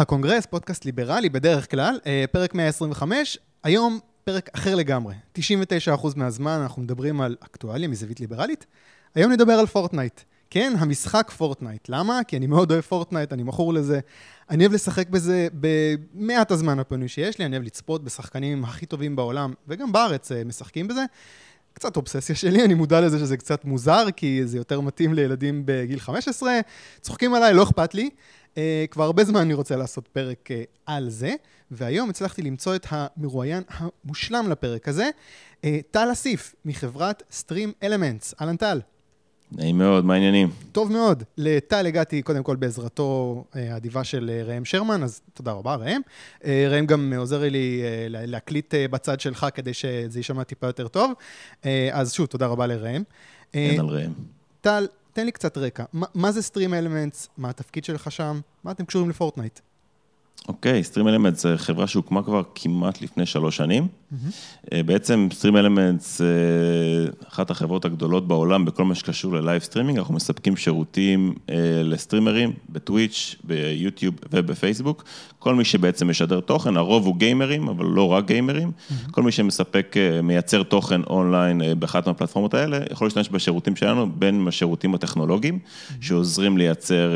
הקונגרס, פודקאסט ליברלי בדרך כלל, אה, פרק 125, היום פרק אחר לגמרי. 99% מהזמן אנחנו מדברים על אקטואליה מזווית ליברלית. היום נדבר על פורטנייט. כן, המשחק פורטנייט. למה? כי אני מאוד אוהב פורטנייט, אני מכור לזה. אני אוהב לשחק בזה במעט הזמן הפנוי שיש לי, אני אוהב לצפות בשחקנים הכי טובים בעולם, וגם בארץ אה, משחקים בזה. קצת אובססיה שלי, אני מודע לזה שזה קצת מוזר, כי זה יותר מתאים לילדים בגיל 15. צוחקים עליי, לא אכפת לי. Uh, כבר הרבה זמן אני רוצה לעשות פרק uh, על זה, והיום הצלחתי למצוא את המרואיין המושלם לפרק הזה, uh, טל אסיף, מחברת Stream Elements. אהלן טל. נעים מאוד, מה העניינים? טוב מאוד. לטל הגעתי קודם כל בעזרתו האדיבה של ראם שרמן, אז תודה רבה, ראם. ראם גם עוזר לי להקליט בצד שלך כדי שזה יישמע טיפה יותר טוב. אז שוב, תודה רבה לראם. אהלן ראם. טל, תן לי קצת רקע. מה, מה זה Stream Elements? מה התפקיד שלך שם? מה אתם קשורים לפורטנייט? אוקיי, Stream Elements זה חברה שהוקמה כבר כמעט לפני שלוש שנים. Mm-hmm. בעצם Stream Elements זה אחת החברות הגדולות בעולם בכל מה שקשור ל live streaming, אנחנו מספקים שירותים אה, לסטרימרים בטוויץ', ביוטיוב ובפייסבוק. כל מי שבעצם משדר תוכן, הרוב הוא גיימרים, אבל לא רק גיימרים. Mm-hmm. כל מי שמספק, אה, מייצר תוכן אונליין באחת מהפלטפורמות האלה, יכול להשתמש בשירותים שלנו, בין השירותים הטכנולוגיים, mm-hmm. שעוזרים לייצר...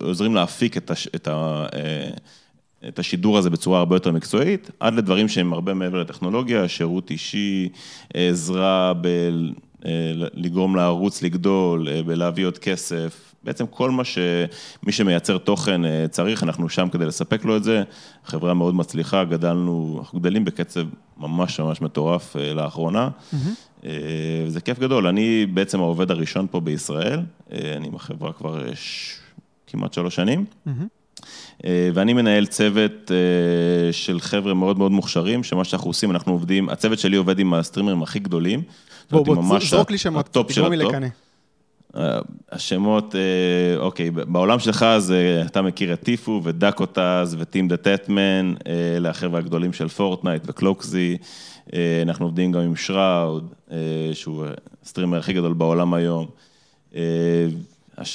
עוזרים להפיק את, הש, את, ה, אה, את השידור הזה בצורה הרבה יותר מקצועית, עד לדברים שהם הרבה מעבר לטכנולוגיה, שירות אישי, עזרה ב... אה, לגרום לערוץ לגדול, אה, בלהביא עוד כסף, בעצם כל מה שמי שמייצר תוכן צריך, אנחנו שם כדי לספק לו את זה. חברה מאוד מצליחה, גדלנו, אנחנו גדלים בקצב ממש ממש מטורף לאחרונה. Mm-hmm. זה כיף גדול, אני בעצם העובד הראשון פה בישראל, אני עם החברה כבר כמעט שלוש שנים. ואני מנהל צוות אה, של חבר'ה מאוד מאוד מוכשרים, שמה שאנחנו עושים, אנחנו עובדים, הצוות שלי עובד עם הסטרימרים הכי גדולים. בוא, בוא, זרוק לי שמות, תגרום לי לקנא. אה, השמות, אוקיי, בעולם שלך זה, אתה מכיר את Tfue ו Dakotaz ו TimTheTatman, אלה החבר'ה הגדולים של פורטנייט ו Cloakzy, אנחנו עובדים גם עם Shroud, שהוא הסטרימר הכי גדול בעולם היום.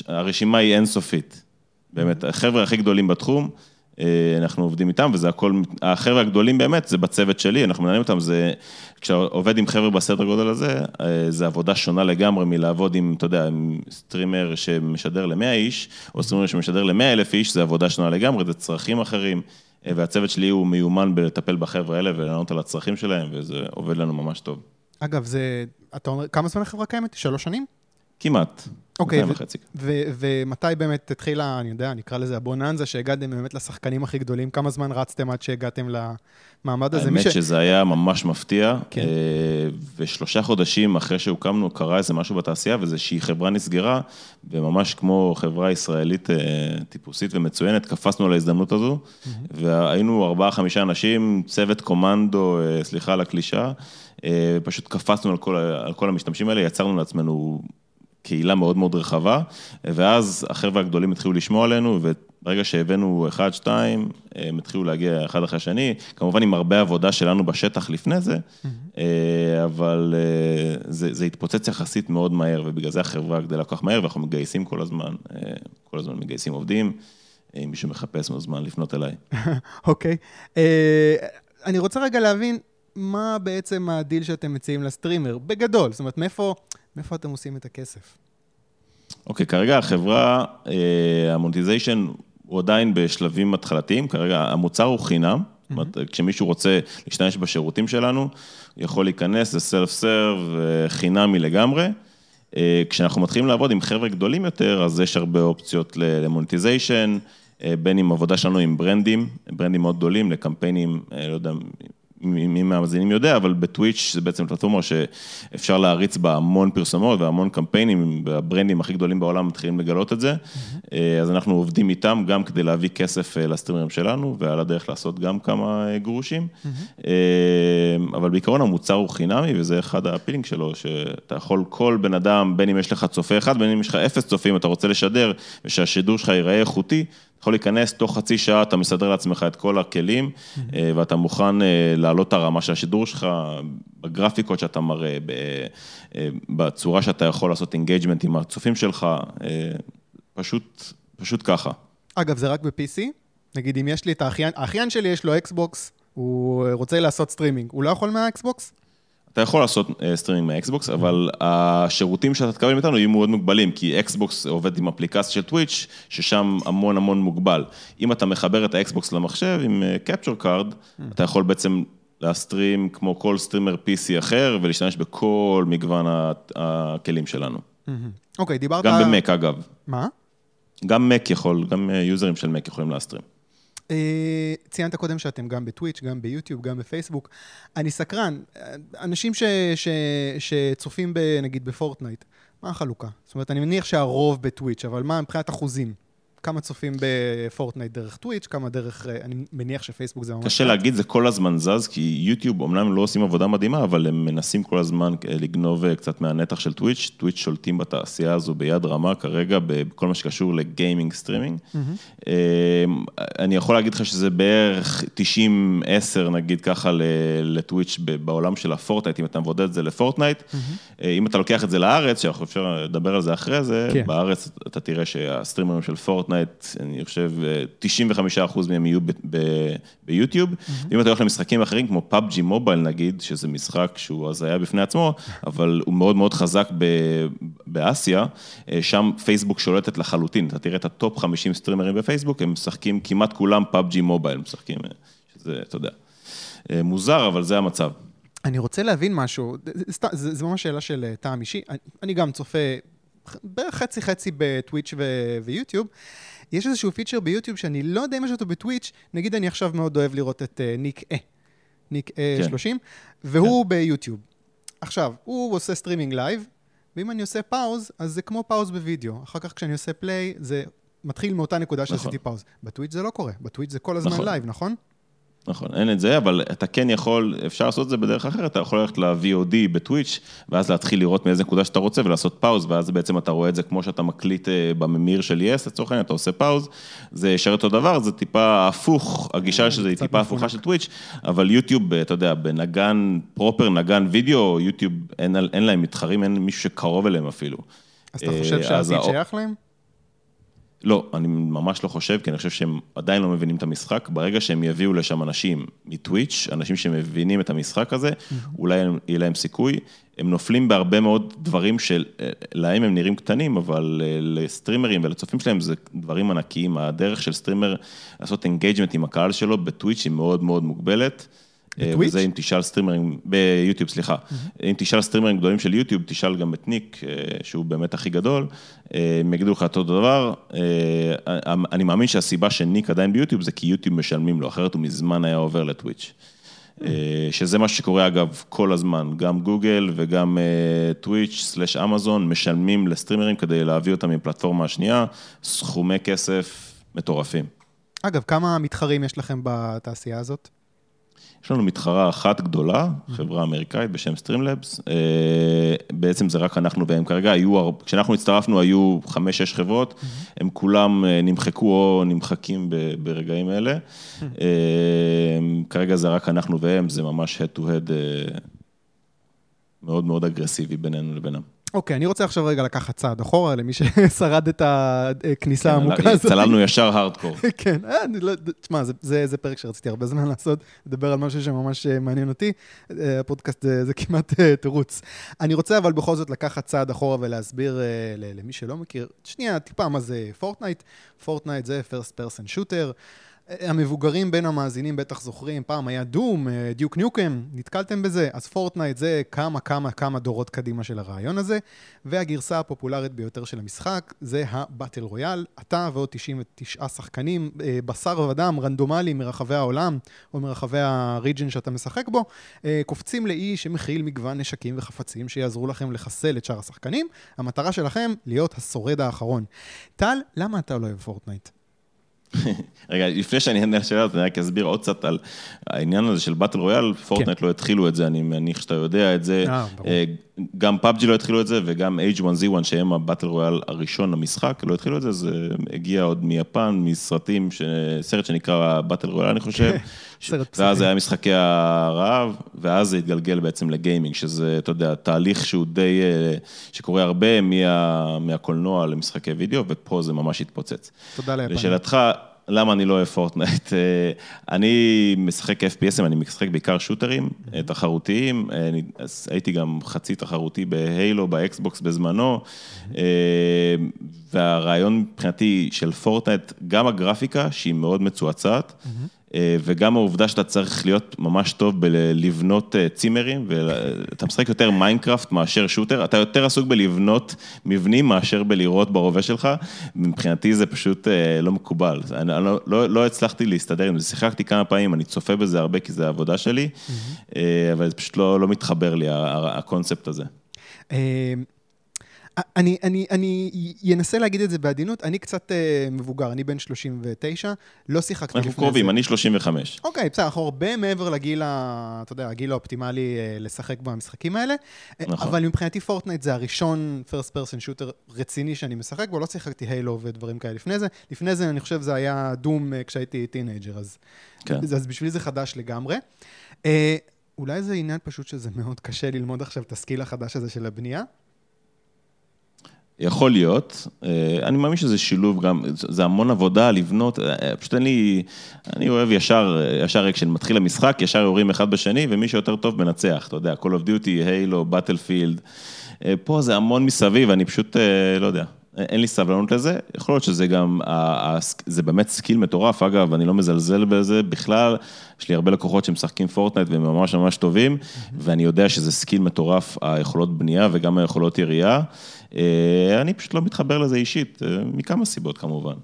הרשימה היא אינסופית. באמת, החבר'ה הכי גדולים בתחום, אה, אנחנו עובדים איתם, וזה הכל, החבר'ה הגדולים באמת, זה בצוות שלי, אנחנו מנהלים אותם, זה, כשאתה עובד עם חבר'ה בסדר גודל הזה, אה, זה עבודה שונה לגמרי מלעבוד עם, אתה יודע, עם סטרימר שמשדר ל-100 איש, או סטרימר שמשדר ל-100 אלף איש, זה עבודה שונה לגמרי, זה צרכים אחרים, אה, והצוות שלי הוא מיומן בלטפל בחבר'ה האלה ולענות על הצרכים שלהם, וזה עובד לנו ממש טוב. אגב, זה, אתה אומר, כמה זמן החברה קיימת? שלוש שנים? כמעט. אוקיי, ומתי באמת התחילה, אני יודע, נקרא לזה הבוננזה, שהגעתם באמת לשחקנים הכי גדולים? כמה זמן רצתם עד שהגעתם למעמד הזה? האמת שזה היה ממש מפתיע, כן. אה, ושלושה חודשים אחרי שהוקמנו, קרה איזה משהו בתעשייה, וזה שהיא חברה נסגרה, וממש כמו חברה ישראלית אה, טיפוסית ומצוינת, קפצנו על ההזדמנות הזו, והיינו ארבעה-חמישה אנשים, צוות קומנדו, אה, סליחה על הקלישה, פשוט קפצנו על כל, על כל המשתמשים האלה, יצרנו לעצמנו קהילה מאוד מאוד רחבה, ואז החבר'ה הגדולים התחילו לשמוע עלינו, וברגע שהבאנו אחד, שתיים, הם התחילו להגיע אחד אחרי השני, כמובן עם הרבה עבודה שלנו בשטח לפני זה, mm-hmm. אבל אה, זה, זה התפוצץ יחסית מאוד מהר, ובגלל זה החברה גדלה כל כך מהר, ואנחנו מגייסים כל הזמן, אה, כל הזמן מגייסים עובדים. אם מישהו מחפש מוזמן לפנות אליי. אוקיי. okay. אני רוצה רגע להבין מה בעצם הדיל שאתם מציעים לסטרימר, בגדול, זאת אומרת, מאיפה... מאיפה אתם עושים את הכסף? אוקיי, okay, כרגע החברה, אה, ה monetization הוא עדיין בשלבים התחלתיים, כרגע המוצר הוא חינם. זאת אומרת, כשמישהו רוצה להשתמש בשירותים שלנו, יכול להיכנס, זה self serve, חינמי לגמרי. אה, כשאנחנו מתחילים לעבוד עם חבר'ה גדולים יותר, אז יש הרבה אופציות ל monetization, אה, בין אם עבודה שלנו עם ברנדים, ברנדים מאוד גדולים, לקמפיינים, לא יודע, מי מהמאזינים יודע, אבל בטוויץ' זה בעצם פלטפורמה שאפשר להריץ בה המון פרסומות והמון קמפיינים, והברנדים הכי גדולים בעולם מתחילים לגלות את זה. Mm-hmm. אז אנחנו עובדים איתם גם כדי להביא כסף אה, לסטרימרים שלנו, ועל הדרך לעשות גם כמה אה, גרושים. Mm-hmm. אבל בעיקרון המוצר הוא חינמי, וזה אחד הפילינג שלו, שאתה יכול כל בן אדם, בין אם יש לך צופה אחד, בין אם יש לך אפס צופים, אתה רוצה לשדר, ושהשידור שלך ייראה איכותי, יכול להיכנס, תוך חצי שעה אתה מסדר לעצמך את כל הכלים, mm-hmm. ואתה מוכן אה, להעלות את הרמה של השידור שלך, בגרפיקות שאתה מראה, אה, בצורה שאתה יכול לעשות engagement עם הצופים שלך, פשוט, פשוט ככה. אגב, זה רק ב-PC? נגיד, אם יש לי את האחיין, האחיין שלי יש לו אקסבוקס, הוא רוצה לעשות סטרימינג, הוא לא יכול מהאקסבוקס? אתה יכול לעשות סטרימינג מהאקסבוקס, אבל השירותים שאתה תקבל מאיתנו יהיו מאוד מוגבלים, כי אקסבוקס עובד עם אפליקציה של טוויץ', ששם המון המון מוגבל. אם אתה מחבר את האקסבוקס למחשב עם capture card, אתה יכול בעצם להסטרים כמו כל סטרימר PC אחר, ולהשתמש בכל מגוון הכלים שלנו. אוקיי, דיברת... גם במק אגב. מה? גם מק יכול, גם יוזרים של מק יכולים להסטרים. אה, ציינת קודם שאתם גם בטוויץ', גם ביוטיוב, גם בפייסבוק. אני סקרן, אנשים ש, ש, שצופים, ב, נגיד, בפורטנייט, מה החלוקה? זאת אומרת, אני מניח שהרוב בטוויץ', אבל מה מבחינת אחוזים? כמה צופים בפורטנייט דרך טוויץ', כמה דרך, אה, אני מניח שפייסבוק זה ממש... קשה להגיד, זה כל הזמן זז, כי יוטיוב אמנם לא עושים עבודה מדהימה, אבל הם מנסים כל הזמן אה, לגנוב אה, קצת מהנתח של טוויץ', טוויץ' שולטים בתעשייה הזו ביד רמה כרגע, בכל מה שקשור ל gaming streaming. Mm-hmm. אני יכול להגיד לך שזה בערך 90-10 נגיד ככה לטוויץ' בעולם של הפורטנייט, אם אתה מבודד את זה לפורטנייט. Mm-hmm. אם אתה לוקח את זה לארץ, שאנחנו אפשר לדבר על זה אחרי זה, כן. בארץ אתה תראה שהסטרימרים של פורטנייט, פורטנייט, אני חושב, 95% מהם יהיו ביוטיוב. ואם אתה הולך למשחקים אחרים, כמו PUBG Mobile נגיד, שזה משחק שהוא הזיה בפני עצמו, אבל הוא מאוד מאוד חזק באסיה, אה, שם פייסבוק שולטת לחלוטין. אתה תראה את ה top 50 סטרימרים בפייסבוק, הם משחקים כמעט כולם PUBG Mobile, משחקים, אה, שזה, אתה יודע, אה, מוזר, אבל זה המצב. אני רוצה להבין משהו, זו ממש שאלה של טעם אישי. אני גם צופה בערך חצי חצי בטוויץ' ו- ויוטיוב. יש איזשהו פיצ'ר ביוטיוב שאני לא יודע אם יש אותו בטוויץ', נגיד אני עכשיו מאוד אוהב לראות את uh, Nick Eh, Nick Eh כן. 30, והוא כן. ביוטיוב. עכשיו, הוא עושה סטרימינג לייב, ואם אני עושה pause, אז זה כמו pause בווידאו. אחר כך כשאני עושה play, זה מתחיל מאותה נקודה שעשיתי נכון. pause. בטוויץ' זה לא קורה, בטוויץ' זה כל הזמן נכון. לייב, נכון? נכון, אין את זה, אבל אתה כן יכול, אפשר לעשות את זה בדרך אחרת, אתה יכול ללכת ל-VOD בטוויץ', ואז להתחיל לראות מאיזה נקודה שאתה רוצה ולעשות pause, ואז בעצם אתה רואה את זה כמו שאתה מקליט אה, בממיר של יס, לצורך העניין, אתה עושה pause, זה ישרת אותו דבר, זה טיפה הפוך, הגישה אה, שזה היא טיפה הפוכה של טוויץ', אבל יוטיוב, אתה יודע, בנגן, proper נגן וידאו, יוטיוב, אין, אין להם מתחרים, אין מישהו שקרוב אליהם אפילו. אז אתה חושב אה, שהעתיד שייך להם? לא, אני ממש לא חושב, כי אני חושב שהם עדיין לא מבינים את המשחק. ברגע שהם יביאו לשם אנשים מטוויץ', אנשים שמבינים את המשחק הזה, אולי יהיה להם סיכוי. הם נופלים בהרבה מאוד דברים שלהם הם נראים קטנים, אבל אה, לסטרימרים ולצופים שלהם זה דברים ענקיים. הדרך של סטרימר לעשות engagement עם הקהל שלו בטוויץ' היא מאוד מאוד מוגבלת. בטוויץ'? וזה אם תשאל סטרימרים, ביוטיוב, סליחה. Mm-hmm. אם תשאל סטרימרים גדולים של יוטיוב, תשאל גם את ניק, אה, שהוא באמת הכי גדול, אה, הם יגידו לך אותו דבר. אה, אני מאמין שהסיבה שניק עדיין ביוטיוב זה כי יוטיוב משלמים לו, אחרת הוא מזמן היה עובר לטוויץ'. Mm-hmm. שזה מה שקורה אגב כל הזמן, גם גוגל וגם טוויץ' slash אמזון משלמים לסטרימרים כדי להביא אותם מפלטפורמה השנייה, סכומי כסף מטורפים. אגב, כמה מתחרים יש לכם בתעשייה הזאת? יש לנו מתחרה אחת גדולה, חברה אמריקאית בשם Streamlabs, אה, בעצם זה רק אנחנו והם כרגע, היו, כשאנחנו הצטרפנו היו חמש-שש חברות, הם כולם אה, נמחקו או נמחקים ברגעים אלה, אה, כרגע זה רק אנחנו והם, זה ממש head to head מאוד מאוד אגרסיבי בינינו לבינם. אוקיי, אני רוצה עכשיו רגע לקחת צעד אחורה למי ששרד את הכניסה כן, העמוקה הזאת. צללנו ישר הארדקור. כן, אה, לא, תשמע, זה פרק שרציתי הרבה זמן לעשות, לדבר על משהו שממש אה, מעניין אותי. אה, הפודקאסט זה כמעט תירוץ. אני רוצה אבל בכל זאת לקחת צעד אחורה ולהסביר למי שלא מכיר, שנייה, טיפה מה זה פורטנייט. פורטנייט זה first person shooter. המבוגרים בין המאזינים בטח זוכרים, פעם היה דום, אה, דיוק ניוקם, נתקלתם בזה? אז פורטנייט זה כמה כמה כמה דורות קדימה של הרעיון הזה, והגרסה הפופולרית ביותר של המשחק זה ה battle royale. אתה ועוד 99 שחקנים, אה, בשר ודם רנדומלי מרחבי העולם, או מרחבי ה region שאתה משחק בו, אה, קופצים לאי שמכיל מגוון נשקים וחפצים שיעזרו לכם לחסל את שאר השחקנים. המטרה שלכם, להיות השורד האחרון. טל, למה אתה לא אוהב פורטנייט? רגע, לפני שאני אענה לשאלה הזאת, אני רק אסביר עוד קצת על העניין הזה של battle royale, פורטנייט כן. לא התחילו את זה, אני מניח שאתה יודע את זה. גם PUBG לא התחילו את זה, וגם H1Z1, שהם ה battle royale הראשון למשחק, לא התחילו את זה, זה הגיע עוד מיפן, מסרטים, סרט שנקרא Battle Royale, אני חושב. ואז זה היה משחקי הרעב, ואז זה התגלגל בעצם לגיימינג, שזה, אתה יודע, תהליך שהוא די, אה, שקורה הרבה מה, מהקולנוע למשחקי וידאו, ופה זה ממש התפוצץ. תודה ליפן. לשאלתך, למה אני לא אוהב פורטנייט? אה, אני משחק FPS ים, אני משחק בעיקר shooter ים mm-hmm. תחרותיים, אני, הייתי גם חצי תחרותי בהיילו, באקסבוקס בזמנו. והרעיון מבחינתי של פורטנייט, גם הגרפיקה, שהיא מאוד מצועצעת. אה, וגם העובדה שאתה צריך להיות ממש טוב בלבנות אה, צימרים, ואתה משחק יותר מיינקראפט מאשר shooter, אתה יותר עסוק בלבנות מבנים מאשר בלירות ברובה שלך, מבחינתי זה פשוט אה, לא מקובל. אני לא, לא, לא הצלחתי להסתדר עם זה, שיחקתי כמה פעמים, אני צופה בזה הרבה כי זה העבודה שלי. אבל זה פשוט לא, לא מתחבר לי, הקונספט הזה. אני, אני, אני אנסה להגיד את זה בעדינות, אני קצת uh, מבוגר, אני בן 39, לא שיחקתי לפני זה. אנחנו קרובים, אני 35. אוקיי, בסדר, אנחנו הרבה מעבר לגיל, ה, אתה יודע, הגיל האופטימלי uh, לשחק במשחקים האלה. אה, נכון. אבל מבחינתי פורטנייט זה הראשון first person shooter רציני שאני משחק בו, לא שיחקתי הילו ודברים כאלה לפני זה. לפני זה, אני חושב, זה היה דום uh, כשהייתי טינג'ר, אז, כן. אז בשבילי זה חדש לגמרי. Uh, אולי זה עניין פשוט שזה מאוד קשה ללמוד עכשיו את הסקיל החדש הזה של הבנייה. יכול להיות, אה, אני מאמין שזה שילוב גם, זה המון עבודה לבנות, אה, פשוט אין לי, אני אוהב ישר, ישר כשאני מתחיל המשחק, ישר יורים אחד בשני, ומי שיותר טוב מנצח, אתה יודע, Call of Duty, Halo, Battlefield, אה, פה זה המון מסביב, אני פשוט, לא יודע, אין לי סבלנות לזה, יכול להיות שזה גם, זה באמת skill מטורף, אגב, אני לא מזלזל בזה בכלל, יש לי הרבה לקוחות שמשחקים פורטנייט והם ממש ממש טובים, ואני יודע שזה skill מטורף, היכולות בנייה וגם היכולות ירייה. אה, אני פשוט לא מתחבר לזה אישית, אה, מכמה סיבות כמובן.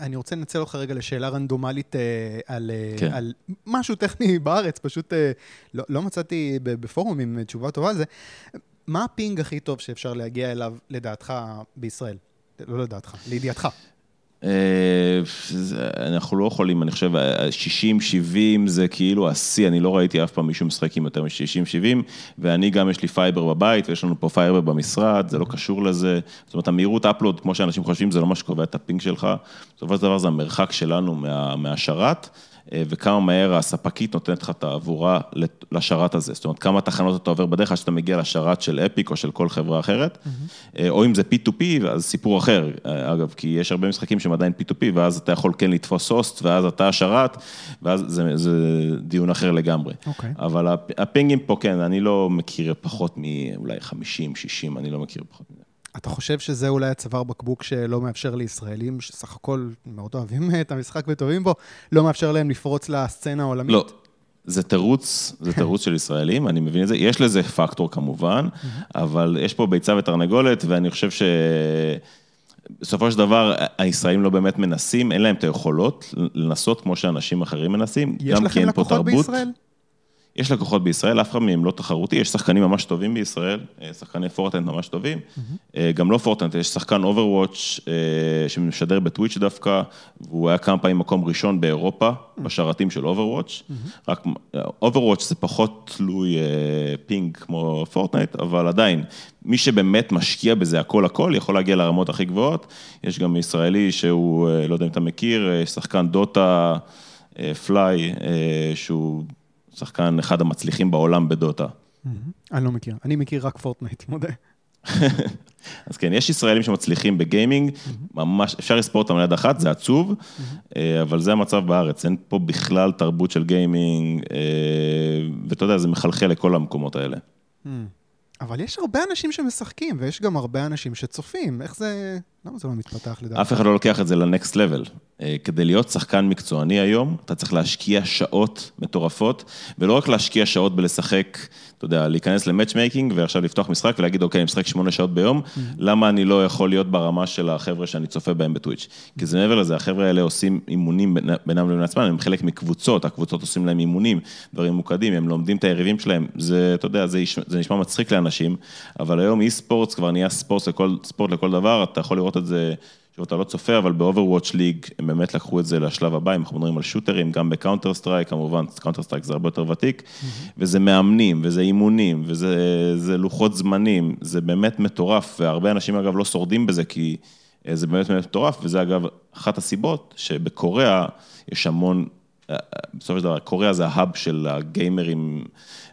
אני רוצה לנצל אותך רגע לשאלה רנדומלית אה, על, כן. על משהו טכני בארץ, פשוט לא, לא מצאתי בפורום עם תשובה טובה על זה. מה ה ping הכי טוב שאפשר להגיע אליו, לדעתך, בישראל? לא לדעתך, לידיעתך. אה, אנחנו לא יכולים, אני חושב, 60-70 זה כאילו השיא, אני לא ראיתי אף פעם מישהו משחק עם יותר מ-60-70, ואני גם, יש לי fiber בבית, ויש לנו פה fiber במשרד, זה לא קשור לזה. זאת אומרת, המהירות upload, כמו שאנשים חושבים, זה לא מה שקובע את ה ping שלך. בסופו של דבר זה המרחק שלנו מה, מהשרת. אה, וכמה מהר הספקית נותנת לך את התעבורה לשרת הזה. זאת אומרת, כמה תחנות אתה עובר בדרך עד שאתה מגיע לשרת של אפיק או של כל חברה אחרת, mm-hmm. או אם זה P2P, אז סיפור אחר, אה, אגב, כי יש הרבה משחקים שהם עדיין P2P, ואז אתה יכול כן לתפוס host, ואז אתה השרת, ואז זה, זה דיון אחר לגמרי. Okay. אוקיי. אבל הפינגים פה, כן, אני לא מכיר פחות מאולי 50, 60, אני לא מכיר פחות מזה. אתה חושב שזה אולי הצוואר בקבוק שלא מאפשר לישראלים, שסך הכל מאוד אוהבים את המשחק וטובים בו, לא מאפשר להם לפרוץ לסצנה העולמית? לא, זה תירוץ, זה תירוץ של ישראלים, אני מבין את זה. יש לזה פקטור כמובן, אבל יש פה ביצה ותרנגולת, ואני חושב ש... בסופו של דבר, הישראלים לא באמת מנסים, אין להם את היכולות לנסות כמו שאנשים אחרים מנסים. יש לכם לקוחות בישראל? יש לקוחות בישראל, אף אחד מהם לא תחרותי, יש שחקנים ממש טובים בישראל, אה, שחקני פורטנייט ממש טובים. Mm-hmm. גם לא פורטנייט, יש שחקן אוברוואץ' אה, שמשדר בטוויץ' דווקא, והוא היה כמה פעמים מקום ראשון באירופה, mm-hmm. בשרתים של אוברוואץ'. Mm-hmm. רק אוברוואץ' זה פחות תלוי ping כמו פורטנייט, אבל עדיין, מי שבאמת משקיע בזה הכל הכל, יכול להגיע לרמות הכי גבוהות. יש גם ישראלי שהוא, לא יודע אם אתה מכיר, שחקן דוטה, פליי, שהוא... שחקן אחד המצליחים בעולם בדוטה. אני לא מכיר, אני מכיר רק פורטנייט, מודה. אז כן, יש ישראלים שמצליחים ב gaming, ממש, אפשר לספור אותם על יד אחת, זה עצוב, אה, אבל זה המצב בארץ, אין פה בכלל תרבות של gaming, אה, ואתה יודע, זה מחלחל לכל המקומות האלה. אבל יש הרבה אנשים שמשחקים, ויש גם הרבה אנשים שצופים, איך זה... למה זה לא מתפתח לדעתי? אף אחד לא לוקח את זה ל next level. אה, כדי להיות שחקן מקצועני היום, אתה צריך להשקיע שעות מטורפות, ולא רק להשקיע שעות בלשחק, אתה יודע, להיכנס ל matchmaking ועכשיו לפתוח משחק ולהגיד, אוקיי, אני משחק שמונה שעות ביום, mm-hmm. למה אני לא יכול להיות ברמה של החבר'ה שאני צופה בהם בטוויץ'? כי זה מעבר לזה, החבר'ה האלה עושים אימונים בינם לבין עצמם, הם חלק מקבוצות, הקבוצות עושים להם אימונים, דברים ממוקדים, הם לומדים את היריבים שלהם, זה, אתה יודע, זה, זה נשמע מצחיק לאנשים, אבל היום esport כבר נהיה ספורט לכל, ספורט לכל דבר, אתה יכול לראות את זה שוב, אתה לא צופה, אבל ב-Overwatch League הם באמת לקחו את זה לשלב הבא, אם אנחנו מדברים על shooter ים, גם בקאונטר סטרייק, כמובן, קאונטר סטרייק זה הרבה יותר ותיק. וזה מאמנים, וזה אימונים, וזה לוחות זמנים, זה באמת מטורף, והרבה אנשים אגב לא שורדים בזה, כי אה, זה באמת באמת מטורף, וזה אגב אחת הסיבות שבקוריאה יש המון, אה, אה, בסופו של דבר, קוריאה זה ה hub של הגיימרים.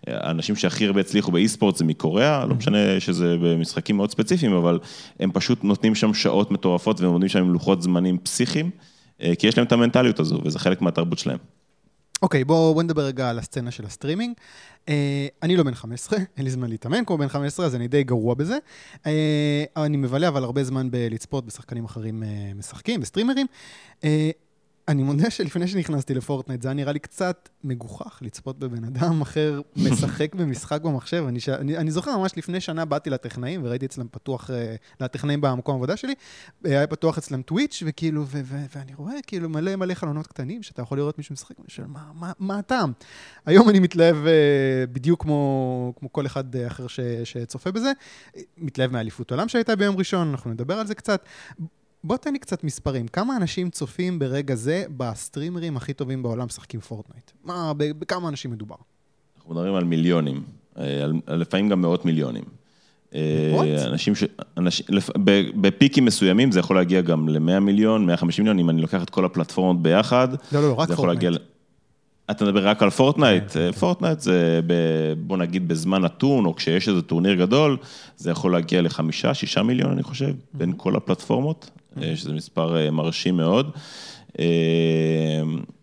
האנשים שהכי הרבה הצליחו ב-esports זה מקוריאה, לא משנה שזה במשחקים מאוד ספציפיים, אבל הם פשוט נותנים שם שעות מטורפות והם עומדים שם עם לוחות זמנים פסיכיים, אה, כי יש להם את המנטליות הזו, וזה חלק מהתרבות שלהם. אוקיי, בואו בוא נדבר רגע על הסצנה של ה streaming. Uh, אני לא בן 15, אין לי זמן להתאמן כמו בן 15, אז אני די גרוע בזה. Uh, אני מבלה אבל הרבה זמן בלצפות בשחקנים אחרים uh, משחקים, בסטרימרים. Uh, אני מודה שלפני שנכנסתי לפורטנייט, זה היה נראה לי קצת מגוחך לצפות בבן אדם אחר משחק במשחק במחשב. אני, ש... אני, אני זוכר ממש לפני שנה באתי לטכנאים וראיתי אצלם פתוח, uh, לטכנאים במקום העבודה שלי, היה פתוח אצלם טוויץ' וכאילו, ו- ו- ואני רואה כאילו מלא מלא חלונות קטנים שאתה יכול לראות מישהו משחק, ואני שואל, מה, מה, מה הטעם? היום אני מתלהב uh, בדיוק כמו, כמו כל אחד אחר ש, שצופה בזה, מתלהב מאליפות עולם שהייתה ביום ראשון, אנחנו נדבר על זה קצת. בוא תן לי קצת מספרים. כמה אנשים צופים ברגע זה בסטרימרים הכי טובים בעולם משחקים פורטנייט? מה, בכמה אנשים מדובר? אנחנו מדברים על מיליונים, אה, על, לפעמים גם מאות מיליונים. אה, אנשים ש... אנשים, בפיקים מסוימים זה יכול להגיע גם ל-100 מיליון, 150 מיליון, אם אני לוקח את כל הפלטפורמות ביחד. לא, לא, לא רק פורטנייט. להגיע... אתה מדבר רק על פורטנייט, כן, כן, פורטנייט זה, ב, בוא נגיד, בזמן נתון, או כשיש איזה טורניר גדול, זה יכול להגיע לחמישה, שישה מיליון, אני חושב, בין כל הפלטפורמות. אה, שזה מספר אה, מרשים מאוד.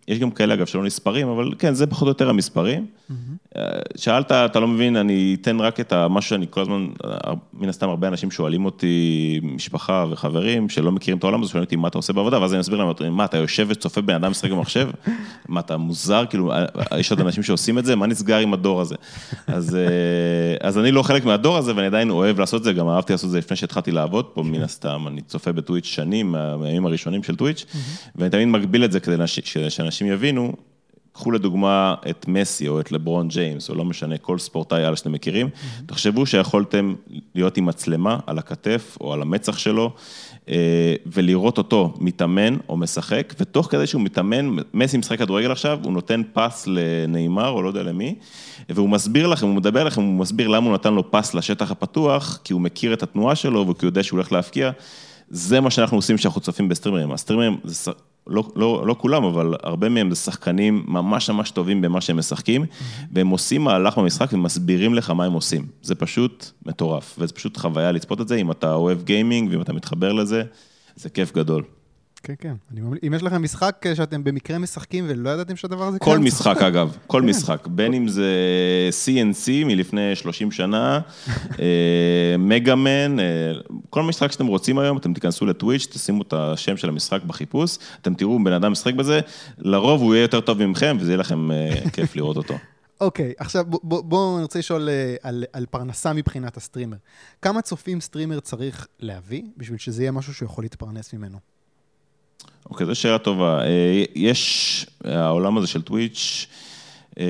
אה, יש גם כאלה, אגב, שלא נספרים, אבל כן, זה פחות או יותר המספרים. Mm-hmm. שאלת, אתה לא מבין, אני אתן רק את מה שאני כל הזמן, מן הסתם הרבה אנשים שואלים אותי, משפחה וחברים, שלא מכירים את העולם הזה, שואלים אותי מה אתה עושה בעבודה, ואז אני אסביר להם, מה, אתה יושב וצופה בן אדם משחק במחשב? מה, אתה מוזר? כאילו, יש עוד אנשים שעושים את זה? מה נסגר עם הדור הזה? אז, אז אני לא חלק מהדור הזה, ואני עדיין אוהב לעשות את זה, גם אהבתי לעשות את זה לפני שהתחלתי לעבוד פה, מן הסתם, אני צופה בטוויץ' שנים, מהימים הראשונים של טוויץ', ואני תמיד מגביל את זה כדי שאנשים יבינו, קחו לדוגמה את מסי או את לברון ג'יימס, או לא משנה, כל ספורטאי על שאתם מכירים, mm-hmm. תחשבו שיכולתם להיות עם מצלמה על הכתף או על המצח שלו, אה, ולראות אותו מתאמן או משחק, ותוך כדי שהוא מתאמן, מסי משחק כדורגל עכשיו, הוא נותן פס לנאמר או לא יודע למי, והוא מסביר לכם, הוא מדבר לכם, הוא מסביר למה הוא נתן לו פס לשטח הפתוח, כי הוא מכיר את התנועה שלו וכי הוא יודע שהוא הולך להפקיע. זה מה שאנחנו עושים כשאנחנו צופים בסטרימרים. הסטרימרים זה לא, לא, לא כולם, אבל הרבה מהם זה שחקנים ממש ממש טובים במה שהם משחקים, והם עושים מהלך במשחק ומסבירים לך מה הם עושים. זה פשוט מטורף, וזה פשוט חוויה לצפות את זה, אם אתה אוהב גיימינג ואם אתה מתחבר לזה, זה כיף גדול. כן, כן. אני ממל... אם יש לכם משחק שאתם במקרה משחקים ולא ידעתם שהדבר הזה קיים... כל משחק, אגב, כל כן. משחק. בין אם זה CNC מלפני 30 שנה, מגאמן, אה, אה, כל משחק שאתם רוצים היום, אתם תיכנסו לטוויץ', תשימו את השם של המשחק בחיפוש, אתם תראו בן אדם משחק בזה, לרוב הוא יהיה יותר טוב ממכם, וזה יהיה לכם אה, כיף לראות אותו. אוקיי, okay, עכשיו בואו בוא, בוא, אני רוצה לשאול על, על פרנסה מבחינת ה streamer. כמה צופים streamer צריך להביא בשביל שזה יהיה משהו שהוא יכול להתפרנס ממנו? אוקיי, זו שאלה טובה. אה, יש, העולם הזה של טוויץ', אה,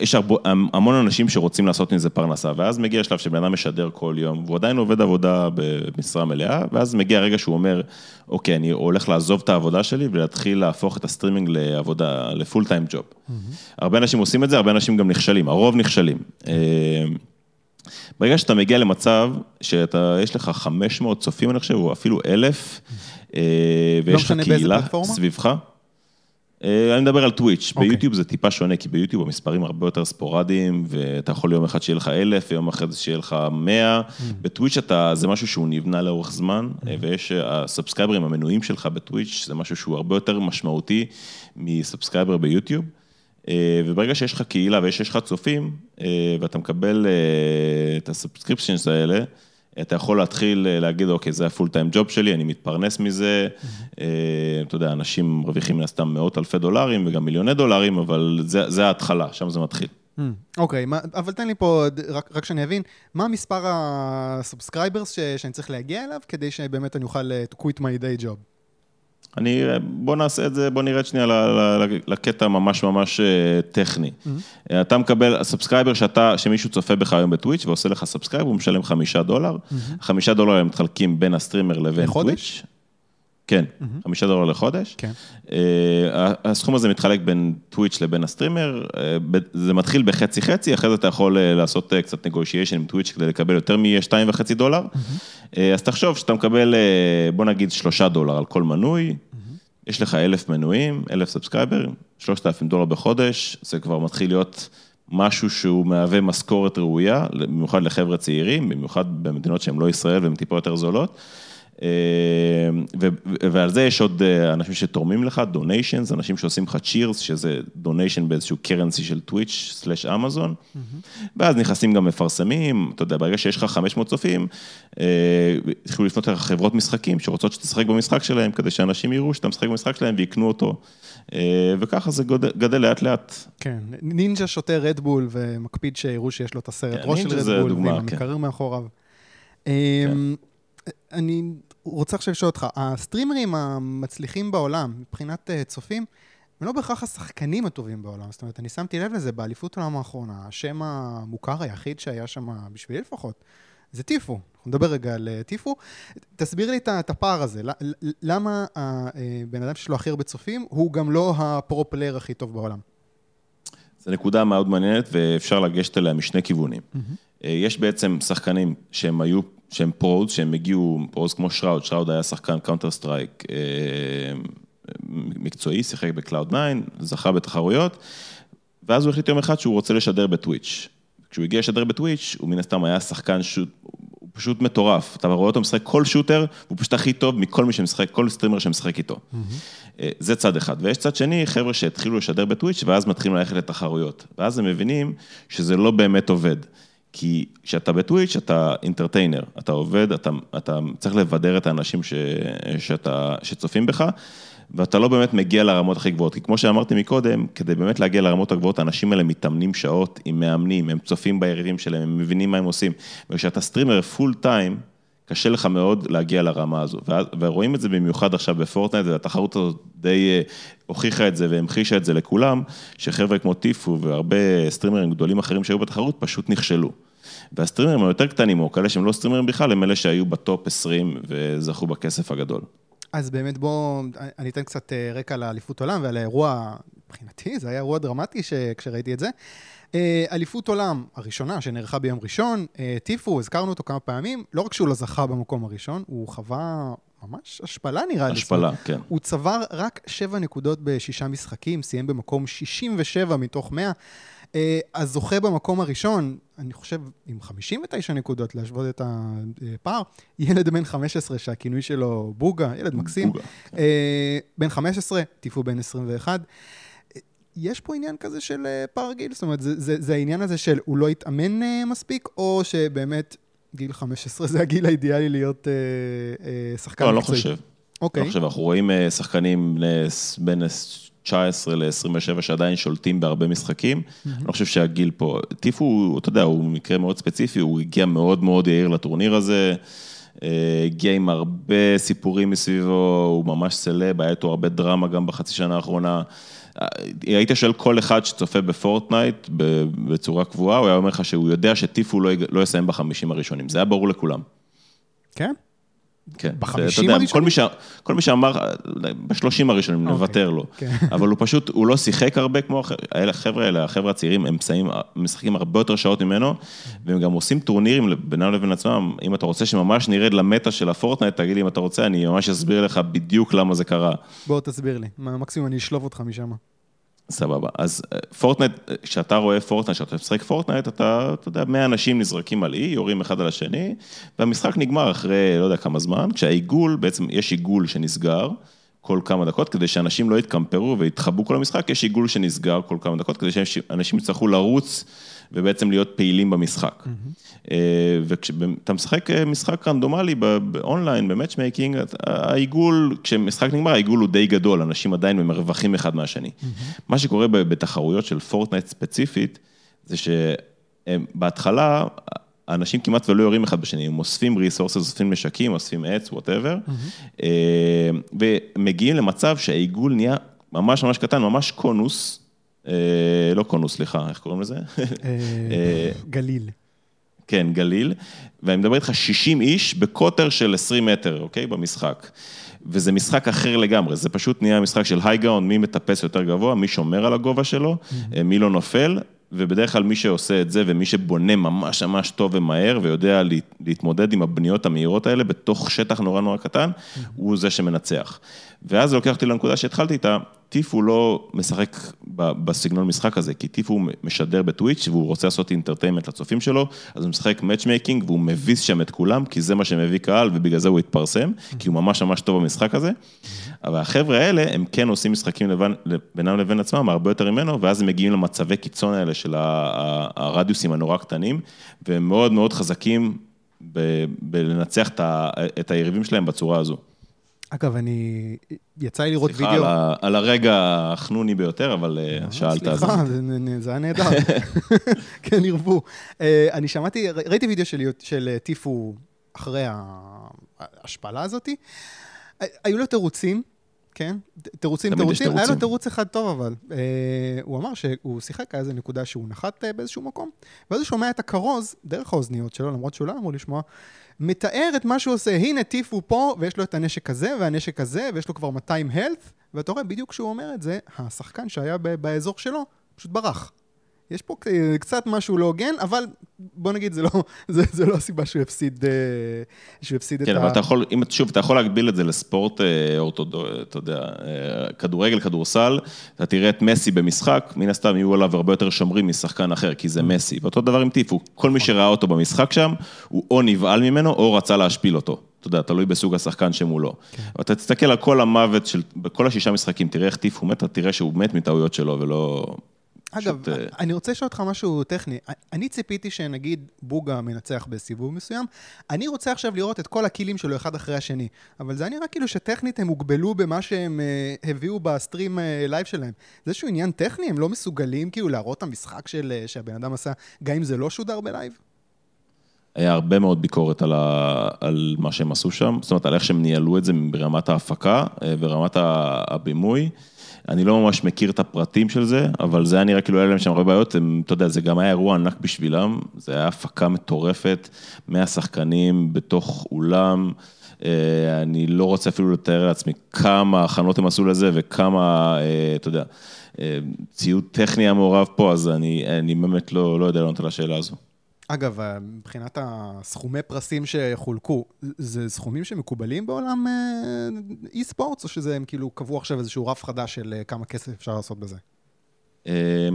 יש הרבה, המון אנשים שרוצים לעשות מזה פרנסה, ואז מגיע שלב שבן אדם משדר כל יום, והוא עדיין עובד עבודה במשרה מלאה, ואז מגיע הרגע שהוא אומר, אוקיי, אני הולך לעזוב את העבודה שלי ולהתחיל להפוך את הסטרימינג לעבודה, ל full time job. הרבה אנשים עושים את זה, הרבה אנשים גם נכשלים, הרוב נכשלים. אה, ברגע שאתה מגיע למצב שיש לך 500 צופים, אני חושב, או אפילו 1,000, אה, ויש לך קהילה סביבך. אה, אני מדבר על טוויץ', okay. אוקיי. ביוטיוב זה טיפה שונה, כי ביוטיוב המספרים הרבה יותר ספורדיים, ואתה יכול יום אחד שיהיה לך אלף, ויום אחרי זה שיהיה לך מאה. Mm. בטוויץ' אתה, זה משהו שהוא נבנה לאורך זמן, mm. ויש, הסאבסקרייברים המנויים שלך בטוויץ', זה משהו שהוא הרבה יותר משמעותי מ subscriber ביוטיוב. וברגע שיש לך קהילה ויש לך צופים, ואתה מקבל את ה subscriptions האלה, אתה יכול להתחיל אה, להגיד, אוקיי, זה ה full time job שלי, אני מתפרנס מזה. אה, אתה יודע, אנשים מרוויחים מן הסתם מאות אלפי דולרים וגם מיליוני דולרים, אבל זה, זה ההתחלה, שם זה מתחיל. אוקיי, אבל תן לי פה, רק, שאני אבין, מה מספר ה subscribers שאני צריך להגיע אליו, כדי שבאמת אני אוכל אה, to quit my day job? אני, בוא נעשה את זה, בוא נרד שנייה לקטע ממש ממש אה, טכני. Mm-hmm. אתה מקבל, ה subscriber שאתה, שמישהו צופה בך היום בטוויץ' ועושה לך subscribe, הוא משלם חמישה דולר. Mm-hmm. חמישה דולר הם מתחלקים בין ה streamer לבין טוויץ'. כן, חמישה דולר לחודש. כן. אה, הסכום הזה מתחלק בין טוויץ' לבין ה streamer, אה, זה מתחיל בחצי חצי, אחרי זה אתה יכול אה, לעשות קצת negotiation עם טוויץ' כדי לקבל יותר משתיים וחצי דולר. אז תחשוב שאתה מקבל, בוא נגיד, שלושה דולר על כל מנוי, יש לך אלף מנויים, אלף סאבסקרייברים, שלושת אלפים דולר בחודש, זה כבר מתחיל להיות משהו שהוא מהווה משכורת ראויה, במיוחד לחבר'ה צעירים, במיוחד במדינות שהן לא ישראל והן טיפה יותר זולות. ועל זה יש עוד אנשים שתורמים לך, donations, אנשים שעושים לך cheers, שזה donation באיזשהו currency של טוויץ' slash אמזון, ואז נכנסים גם מפרסמים, אתה יודע, ברגע שיש לך 500 צופים, התחילו לפנות לך חברות משחקים שרוצות שתשחק במשחק שלהם, כדי שאנשים יראו שאתה משחק במשחק שלהם ויקנו אותו. וככה זה גדל לאט לאט. כן, נינג'ה שותה רדבול ומקפיד שיראו שיש לו את הסרט ראש של רדבול, ועם המקרר מאחוריו. אני רוצה עכשיו לשאול אותך, הסטרימרים המצליחים בעולם, מבחינת צופים, הם לא בהכרח השחקנים הטובים בעולם. זאת אומרת, אני שמתי לב לזה באליפות העולם האחרונה, השם המוכר היחיד שהיה שם, בשבילי לפחות, זה טפו. אנחנו נדבר רגע על טפו. תסביר לי את הפער הזה. למה הבן אדם שיש לו הכי הרבה צופים, הוא גם לא ה pro player הכי טוב בעולם? זו נקודה מאוד מעניינת, ואפשר לגשת אליה משני כיוונים. Mm-hmm. יש בעצם שחקנים שהם היו, שהם pros, שהם הגיעו, pros כמו שראוד, שראוד היה שחקן קאונטר סטרייק מקצועי, שיחק בקלאוד 9, זכה בתחרויות, ואז הוא החליט יום אחד שהוא רוצה לשדר בטוויץ'. כשהוא הגיע לשדר בטוויץ', הוא מן הסתם היה שחקן שוט, הוא פשוט מטורף. אתה רואה אותו משחק כל שוטר, הוא פשוט הכי טוב מכל מי שמשחק, כל streamer שמשחק איתו. Mm-hmm. זה צד אחד. ויש צד שני, חבר'ה שהתחילו לשדר בטוויץ', ואז מתחילים ללכת לתחרויות. ואז הם מבינים שזה לא באמת עובד. כי כשאתה בטוויץ', אתה entertainer, אתה עובד, אתה, אתה צריך לבדר את האנשים ש, שאתה, שצופים בך. ואתה לא באמת מגיע לרמות הכי גבוהות, כי כמו שאמרתי מקודם, כדי באמת להגיע לרמות הגבוהות, האנשים האלה מתאמנים שעות עם מאמנים, הם צופים ביריבים שלהם, הם מבינים מה הם עושים, וכשאתה streamer full time, קשה לך מאוד להגיע לרמה הזו, ורואים את זה במיוחד עכשיו בפורטנייט, והתחרות הזאת די אה, הוכיחה את זה והמחישה את זה לכולם, שחבר'ה כמו טיפו והרבה סטרימרים גדולים אחרים שהיו בתחרות פשוט נכשלו. והסטרימרים היותר קטנים, או כאלה שהם לא סטרימרים בכלל, הם אלה שהיו בטופ 20 וזכו בכסף הגדול. אז באמת בואו, אני אתן קצת אה, רקע לאליפות עולם ועל האירוע, מבחינתי, זה היה אירוע דרמטי כשראיתי את זה. אה, אליפות עולם הראשונה שנערכה ביום ראשון, אה, טיפו, הזכרנו אותו כמה פעמים, לא רק שהוא לא זכה במקום הראשון, הוא חווה ממש השפלה נראה לי. השפלה, כן. הוא צבר רק שבע נקודות בשישה משחקים, סיים במקום 67 מתוך 100. הזוכה במקום הראשון, אני חושב, עם 59 נקודות, להשוות את הפער, ילד בן 15 שהכינוי שלו בוגה, ילד מקסים. בוגה. כן. בן 15, טיפו בן 21. יש פה עניין כזה של פער גיל? זאת אומרת, זה, זה, זה העניין הזה של הוא לא התאמן מספיק, או שבאמת גיל 15 זה הגיל האידיאלי להיות אה, אה, שחקן מקצועי? לא, אני לא חושב. אוקיי. לא חושב, אנחנו רואים שחקנים בין 19 ל-27 שעדיין שולטים בהרבה משחקים. Mm-hmm. אני לא חושב שהגיל פה, טיפו, אתה יודע, הוא מקרה מאוד ספציפי, הוא הגיע מאוד מאוד יאיר לטורניר הזה, אה, הגיע עם הרבה סיפורים מסביבו, הוא ממש סלב, היה איתו הרבה דרמה גם בחצי שנה האחרונה. אה, היית שואל כל אחד שצופה בפורטנייט בצורה קבועה, הוא היה אומר לך שהוא יודע שטיפו לא, לא יסיים בחמישים הראשונים, זה היה ברור לכולם. כן? כן, בחמישים הראשונים? כל מי, ש... כל מי שאמר, בשלושים הראשונים. אוקיי, נוותר לו. כן. אבל הוא פשוט, הוא לא שיחק הרבה כמו החבר'ה האלה, החבר'ה הצעירים, הם מסיים, משחקים הרבה יותר שעות ממנו, והם גם עושים טורנירים בינם לבין עצמם. אם אתה רוצה שממש נרד למטה של הפורטנייט, תגיד לי אם אתה רוצה, אני ממש אסביר לך בדיוק למה זה קרה. בוא תסביר לי, מקסימום אני אשלוף אותך משם. סבבה, אז אה, פורטנייט, כשאתה רואה פורטנייט, כשאתה משחק פורטנייט, אתה, אתה יודע, 100 אנשים נזרקים על אי, יורים אחד על השני, והמשחק נגמר אחרי לא יודע כמה זמן, כשהעיגול, בעצם יש עיגול שנסגר כל כמה דקות, כדי שאנשים לא יתקמפרו ויתחבאו כל המשחק, יש עיגול שנסגר כל כמה דקות, כדי שאנשים יצטרכו לרוץ ובעצם להיות פעילים במשחק. Mm-hmm. וכשאתה משחק אה, משחק רנדומלי באונליין, ב matchmaking, העיגול, כשמשחק נגמר, העיגול הוא די גדול, אנשים עדיין מרווחים אחד מהשני. Mm-hmm. מה שקורה בתחרויות של פורטנייט ספציפית, זה שבהתחלה, האנשים כמעט ולא יורים אחד בשני, הם אוספים resources, אוספים נשקים, אוספים עץ, whatever, mm-hmm. ומגיעים למצב שהעיגול נהיה ממש ממש קטן, ממש קונוס, לא קונוס, סליחה, איך קוראים לזה? גליל. כן, גליל, ואני מדבר איתך 60 איש בקוטר של 20 מטר, אוקיי? במשחק. וזה משחק אחר לגמרי, זה פשוט נהיה משחק של high ground, מי מטפס יותר גבוה, מי שומר על הגובה שלו, mm-hmm. מי לא נופל, ובדרך כלל מי שעושה את זה ומי שבונה ממש ממש טוב ומהר ויודע להתמודד עם הבניות המהירות האלה בתוך שטח נורא נורא קטן, הוא זה שמנצח. ואז זה לוקח אותי לנקודה שהתחלתי איתה, Tfue לא משחק בסגנון משחק הזה, כי Tfue הוא משדר בטוויץ' והוא רוצה לעשות entertainment לצופים שלו, אז הוא משחק matchmaking והוא מביס שם את כולם, כי זה מה שמביא קהל ובגלל זה הוא התפרסם, כי הוא ממש ממש טוב במשחק הזה. אבל החבר'ה האלה, הם כן עושים משחקים לבן, בינם לבין עצמם, הרבה יותר ממנו, ואז הם מגיעים למצבי קיצון האלה של הרדיוסים הנורא קטנים, והם מאוד מאוד חזקים בלנצח את היריבים שלהם בצורה הזו. אגב, אני... יצא לי לראות סליחה וידאו... סליחה על הרגע החנוני ביותר, אבל אה, שאלת אז... סליחה, זה, זה היה נהדר. כן, ירבו. אה, אני שמעתי, ראיתי וידאו של, של אה, טיפו אחרי ההשפלה הזאת. היו לו תירוצים, כן? תירוצים, תירוצים. היה לו תירוץ אחד טוב, אבל. הוא אמר שהוא שיחק, היה איזה נקודה שהוא נחת באיזשהו מקום, ואז הוא שומע את הכרוז, דרך האוזניות שלו, למרות שהוא לא אמור לשמוע, מתאר את מה שהוא עושה, הנה טיף הוא פה, ויש לו את הנשק הזה, והנשק הזה, ויש לו כבר 200 הלט, ואתה רואה, בדיוק כשהוא אומר את זה, השחקן שהיה באזור שלו, פשוט ברח. יש פה קצת משהו לא הוגן, אבל בוא נגיד, זה לא, זה, זה לא הסיבה שהוא הפסיד, אה, שהוא הפסיד כן, את ה... כן, אבל אתה יכול, אם, שוב, אתה יכול להגביל את זה לספורט אה, אורתודו, אתה יודע, אה, כדורגל, כדורסל, אתה תראה את מסי במשחק, מן הסתם יהיו עליו הרבה יותר שומרים משחקן אחר, כי זה mm. מסי. ואותו דבר עם טיפו, כל מי שראה אותו במשחק שם, הוא או נבהל ממנו, או רצה להשפיל אותו. אתה יודע, תלוי בסוג השחקן שמולו. כן. אתה תסתכל על כל המוות של, בכל השישה משחקים, תראה איך טיפו מת, אתה תראה שהוא מת מטעויות שלו ולא... אגב, פשוט... אה, אני רוצה לשאול אותך משהו טכני. אני ציפיתי שנגיד בוגה מנצח בסיבוב מסוים, אני רוצה עכשיו לראות את כל הקילים שלו אחד אחרי השני, אבל זה נראה כאילו שטכנית הם הוגבלו במה שהם uh, הביאו ב stream live uh, שלהם. זה איזשהו עניין טכני? הם לא מסוגלים כאילו להראות את המשחק של, uh, שהבן אדם עשה, גם אם זה לא שודר ב live? היה הרבה מאוד ביקורת על, ה, על מה שהם עשו שם, זאת אומרת, על איך שהם ניהלו את זה ברמת ההפקה ורמת הבימוי. אני לא ממש מכיר את הפרטים של זה, אבל זה היה נראה כאילו היה להם שם הרבה בעיות, הם, אתה יודע, זה גם היה אירוע ענק בשבילם, זה היה הפקה מטורפת, 100 שחקנים בתוך אולם, אה, אני לא רוצה אפילו לתאר לעצמי כמה הכנות הם עשו לזה וכמה, אה, אתה יודע, אה, ציוד טכני המעורב פה, אז אני, אני באמת לא, לא יודע לענות על השאלה הזו. אגב, אה, מבחינת הסכומי פרסים שחולקו, זה סכומים שמקובלים בעולם אה, אי-ספורטס, או שזה הם כאילו קבעו עכשיו איזשהו רף חדש של אה, כמה כסף אפשר לעשות בזה?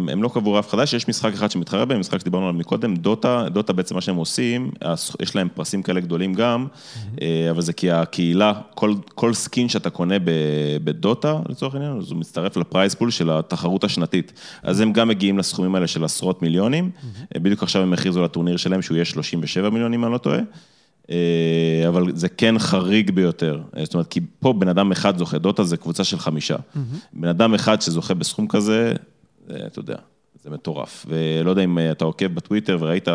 הם לא קבעו רף חדש, יש משחק אחד שמתחרה בהם, משחק שדיברנו עליו מקודם, דוטה, דוטה בעצם מה שהם עושים, יש להם פרסים כאלה גדולים גם, mm-hmm. אבל זה כי הקהילה, כל, כל skin שאתה קונה בדוטה, לצורך העניין, אז הוא מצטרף ל prize pool של התחרות השנתית. אז הם גם מגיעים לסכומים האלה של עשרות מיליונים, mm-hmm. בדיוק עכשיו הם הכריזו לטורניר שלהם שהוא יהיה 37 מיליונים, אם אני לא טועה. אבל זה כן חריג ביותר. זאת אומרת, כי פה בן אדם אחד זוכה, דוטה זה קבוצה של חמישה. בן אדם אחד שזוכה בסכום כזה, אתה יודע, זה מטורף. ולא יודע אם אה, אתה עוקב בטוויטר וראית,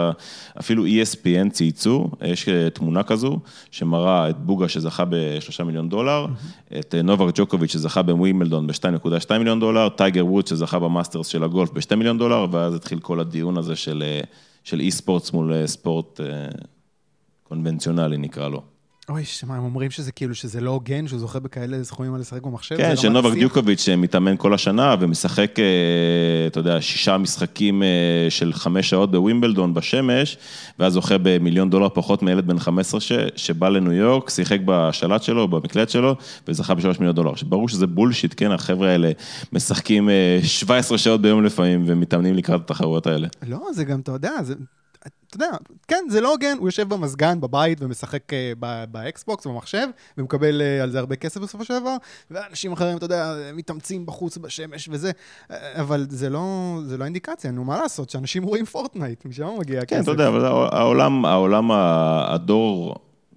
אפילו ESPN צייצו, יש אה, תמונה כזו, שמראה את בוגה שזכה בשלושה מיליון דולר, mm-hmm. את אה, נובק ג'וקוביץ' שזכה בווימלדון ב-2.2 מיליון דולר, טייגר ווד שזכה במאסטרס של הגולף ב-2 מיליון דולר, ואז התחיל כל הדיון הזה של, של esports מול ספורט קונבנציונלי נקרא לו. אוי, שמה, הם אומרים שזה כאילו, שזה לא הוגן, שהוא זוכה בכאלה סכומים על לשחק במחשב? כן, שנובק דיוקוביץ' מתאמן כל השנה ומשחק, אה, אתה יודע, שישה משחקים אה, של חמש שעות בווימבלדון בשמש, ואז זוכה במיליון דולר פחות מילד בן 15 ש, שבא לניו יורק, שיחק בשלט שלו, במקלט שלו, וזכה בשלוש מיליון דולר. ברור שזה בולשיט, כן, החבר'ה האלה משחקים 17 אה, שעות ביום לפעמים ומתאמנים לקראת התחרויות האלה. לא, זה גם, אתה יודע, זה... אתה יודע, כן, זה לא הוגן, הוא יושב במזגן, בבית, ומשחק אה, באקסבוקס, במחשב, ומקבל אה, על זה הרבה כסף בסופו של דבר, ואנשים אחרים, אתה יודע, מתאמצים בחוץ בשמש וזה, אה, אבל זה לא, זה לא אינדיקציה, נו, מה לעשות, שאנשים רואים פורטנייט, משם מגיע הכסף. כן, אתה יודע, אבל העולם, העולם, הדור...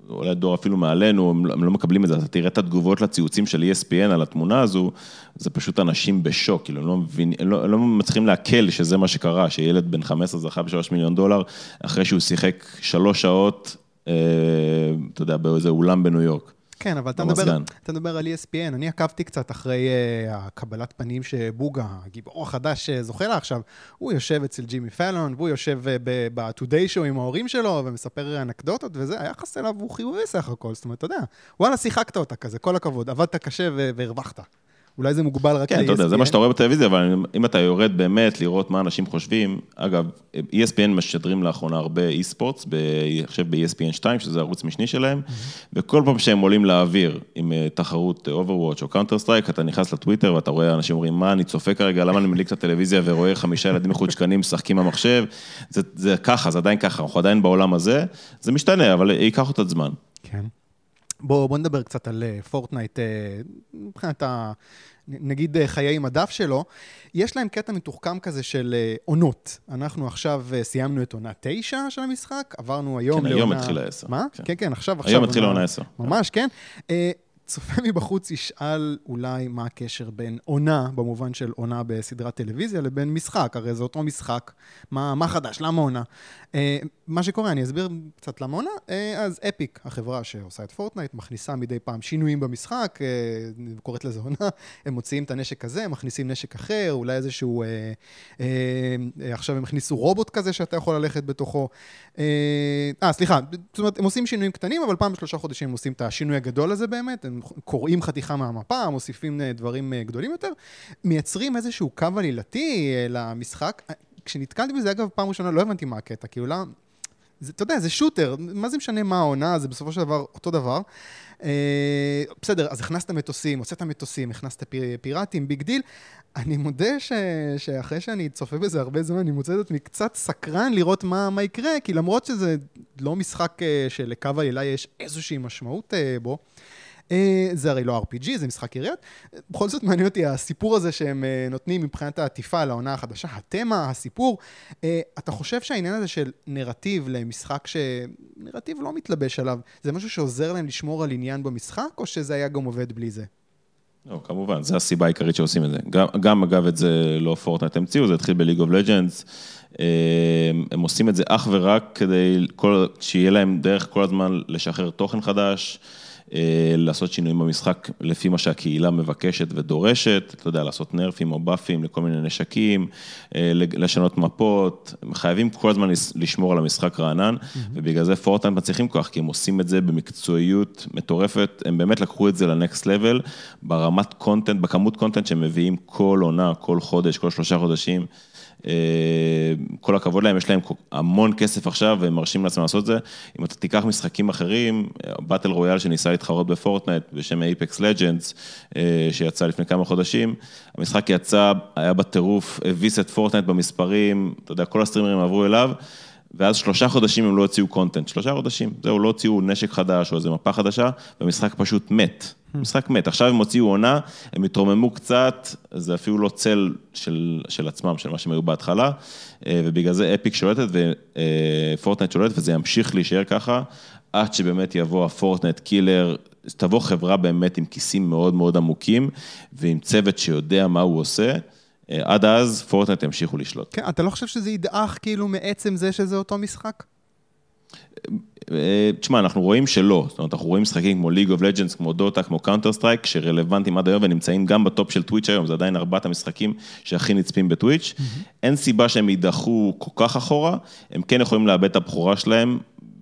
אולי דור אפילו מעלינו, הם לא, הם לא מקבלים את זה, אתה תראה את התגובות לציוצים של ESPN על התמונה הזו, זה פשוט אנשים בשוק, כאילו, הם לא מבינים, הם לא, הם לא מצליחים לעכל שזה מה שקרה, שילד בן 15 זכה ב-3 מיליון דולר, אחרי שהוא שיחק שלוש שעות, אה, אתה יודע, באיזה אולם בניו יורק. כן, אבל אתה מדבר, אתה מדבר על ESPN, אני עקבתי קצת אחרי uh, הקבלת פנים שבוגה, הגיבור החדש שזוכה לה עכשיו, הוא יושב אצל ג'ימי פלון, והוא יושב uh, ב-Today Show עם ההורים שלו, ומספר אנקדוטות וזה, היחס אליו הוא חיובי סך הכל, זאת אומרת, אתה יודע, וואלה, שיחקת אותה כזה, כל הכבוד, עבדת קשה והרווחת. אולי זה מוגבל רק כן, אתה יודע, זה מה שאתה רואה בטלוויזיה, אבל אם אתה יורד באמת לראות מה אנשים חושבים, אגב, ESPN משדרים לאחרונה הרבה אני חושב ב-ESPN 2, שזה ערוץ משני שלהם, וכל פעם שהם עולים לאוויר עם אה, תחרות Overwatch או Counter-Strike, אתה נכנס לטוויטר ואתה רואה אנשים אומרים, מה, אני צופה כרגע, למה אני מדליק את הטלוויזיה ורואה חמישה ילדים מחוצ'קנים משחקים במחשב, זה, זה ככה, זה עדיין ככה, אנחנו עדיין בעולם הזה, זה משתנה, אבל ייקח אותה זמן. כן. בואו בוא נדבר קצת על פורטנייט, אה, מבחינת ה... נגיד אה, חיי מדף שלו, יש להם קטע מתוחכם כזה של אה, עונות. אנחנו עכשיו סיימנו את עונה תשע של המשחק, עברנו היום כן, לעונה... כן, היום התחילה עשר. מה? כן, כן, כן עכשיו, עכשיו. היום התחילה עונה עשר. ממש, כן. צופה מבחוץ ישאל אולי מה הקשר בין עונה, במובן של עונה בסדרת טלוויזיה, לבין משחק, הרי זה אותו משחק. מה, מה חדש? למה עונה? אה, מה שקורה, אני אסביר קצת למה עונה. אה, אז אפיק, החברה שעושה את פורטנייט, מכניסה מדי פעם שינויים במשחק, אה, קוראת לזה עונה, הם מוציאים את הנשק הזה, מכניסים נשק אחר, אולי איזשהו... עכשיו הם הכניסו רובוט כזה שאתה יכול ללכת בתוכו. אה, אה, סליחה, זאת אומרת, הם עושים שינויים קטנים, אבל פעם בשלושה חודשים הם עושים את השינוי הגדול הזה באמת, הם קוראים חתיכה מהמפה, מוסיפים דברים גדולים יותר, מייצרים איזשהו קו עלילתי למשחק. כשנתקלתי בזה, אגב, פעם ראשונה לא הבנתי מה הקטע, כאילו, למה... זה, אתה יודע, זה shooter, מה זה משנה מה העונה, זה בסופו של דבר אותו דבר. אה, בסדר, אז הכנסת מטוסים, הוצאת מטוסים, הכנסת פיר, פיראטים, big deal. אני מודה ש, שאחרי שאני צופה בזה הרבה זמן, אני מוצא את עצמי קצת סקרן לראות מה, מה יקרה, כי למרות שזה לא משחק שלקו העלילה יש איזושהי משמעות בו, אה, זה הרי לא RPG, זה משחק יריות. בכל זאת מעניין אותי הסיפור הזה שהם אה, נותנים מבחינת העטיפה לעונה החדשה, התמה, הסיפור. אה, אתה חושב שהעניין הזה של נרטיב למשחק שנרטיב לא מתלבש עליו, זה משהו שעוזר להם לשמור על עניין במשחק, או שזה היה גם עובד בלי זה? לא, כמובן, זו הסיבה העיקרית שעושים את זה. גם, גם אגב, את זה לא פורטנט המציאו, זה התחיל בליג אוף לג'אנס. הם עושים את זה אך ורק כדי כל, שיהיה להם דרך כל הזמן לשחרר תוכן חדש. אה, לעשות שינויים במשחק לפי מה שהקהילה מבקשת ודורשת, אתה יודע, לעשות נרפים או באפים לכל מיני נשקים, אה, לשנות מפות, חייבים כל הזמן לשמור על המשחק רענן, mm-hmm. ובגלל זה פורטנט מצליחים כוח, כי הם עושים את זה במקצועיות מטורפת, הם באמת לקחו את זה לנקסט לבל, ברמת קונטנט, בכמות קונטנט שהם מביאים כל עונה, כל חודש, כל שלושה חודשים. אה, כל הכבוד להם, יש להם המון כסף עכשיו והם מרשים לעצמם לעשות את זה. אם אתה תיקח משחקים אחרים, battle royale שניסה להתחרות בפורטנייט בשם Apex Legends, אה, שיצא לפני כמה חודשים, המשחק יצא, היה בטירוף, הביס את פורטנייט במספרים, אתה יודע, כל הסטרימרים עברו אליו. ואז שלושה חודשים הם לא הוציאו content, שלושה חודשים, זהו, לא הוציאו נשק חדש או איזה מפה חדשה, והמשחק פשוט מת. משחק מת. עכשיו הם הוציאו עונה, הם התרוממו קצת, זה אפילו לא צל של, של עצמם, של מה שהם היו בהתחלה, אה, ובגלל זה אפיק שולטת ופורטנייט שולטת, וזה ימשיך להישאר ככה, עד שבאמת יבוא הפורטנייט killer, תבוא חברה באמת עם כיסים מאוד מאוד עמוקים, ועם צוות שיודע מה הוא עושה. אה, עד אז פורטנייט ימשיכו לשלוט. כן, אתה לא חושב שזה ידעך כאילו מעצם זה שזה אותו משחק? אה, תשמע, אנחנו רואים שלא, זאת אומרת, אנחנו רואים משחקים כמו League of Legends, כמו דוטה, כמו Counter Strike, שרלוונטיים עד היום ונמצאים גם בטופ של טוויץ' היום, זה עדיין ארבעת המשחקים שהכי נצפים בטוויץ'. אין סיבה שהם יידחו כל כך אחורה, הם כן יכולים לאבד את הבכורה שלהם,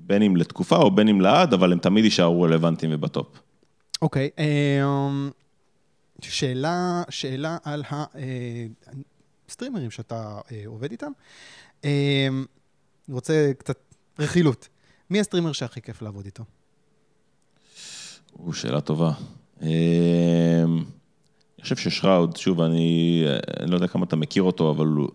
בין אם לתקופה או בין אם לעד, אבל הם תמיד יישארו רלוונטיים ובטופ. אוקיי, okay, אמ, שאלה, שאלה על הסטרימרים אה, שאתה אה, עובד איתם. אני רוצה קצת רכילות. מי הסטרימר שהכי כיף לעבוד איתו? או, שאלה טובה. אני חושב ששראוד, שוב, אני, אני לא יודע כמה אתה מכיר אותו, אבל הוא,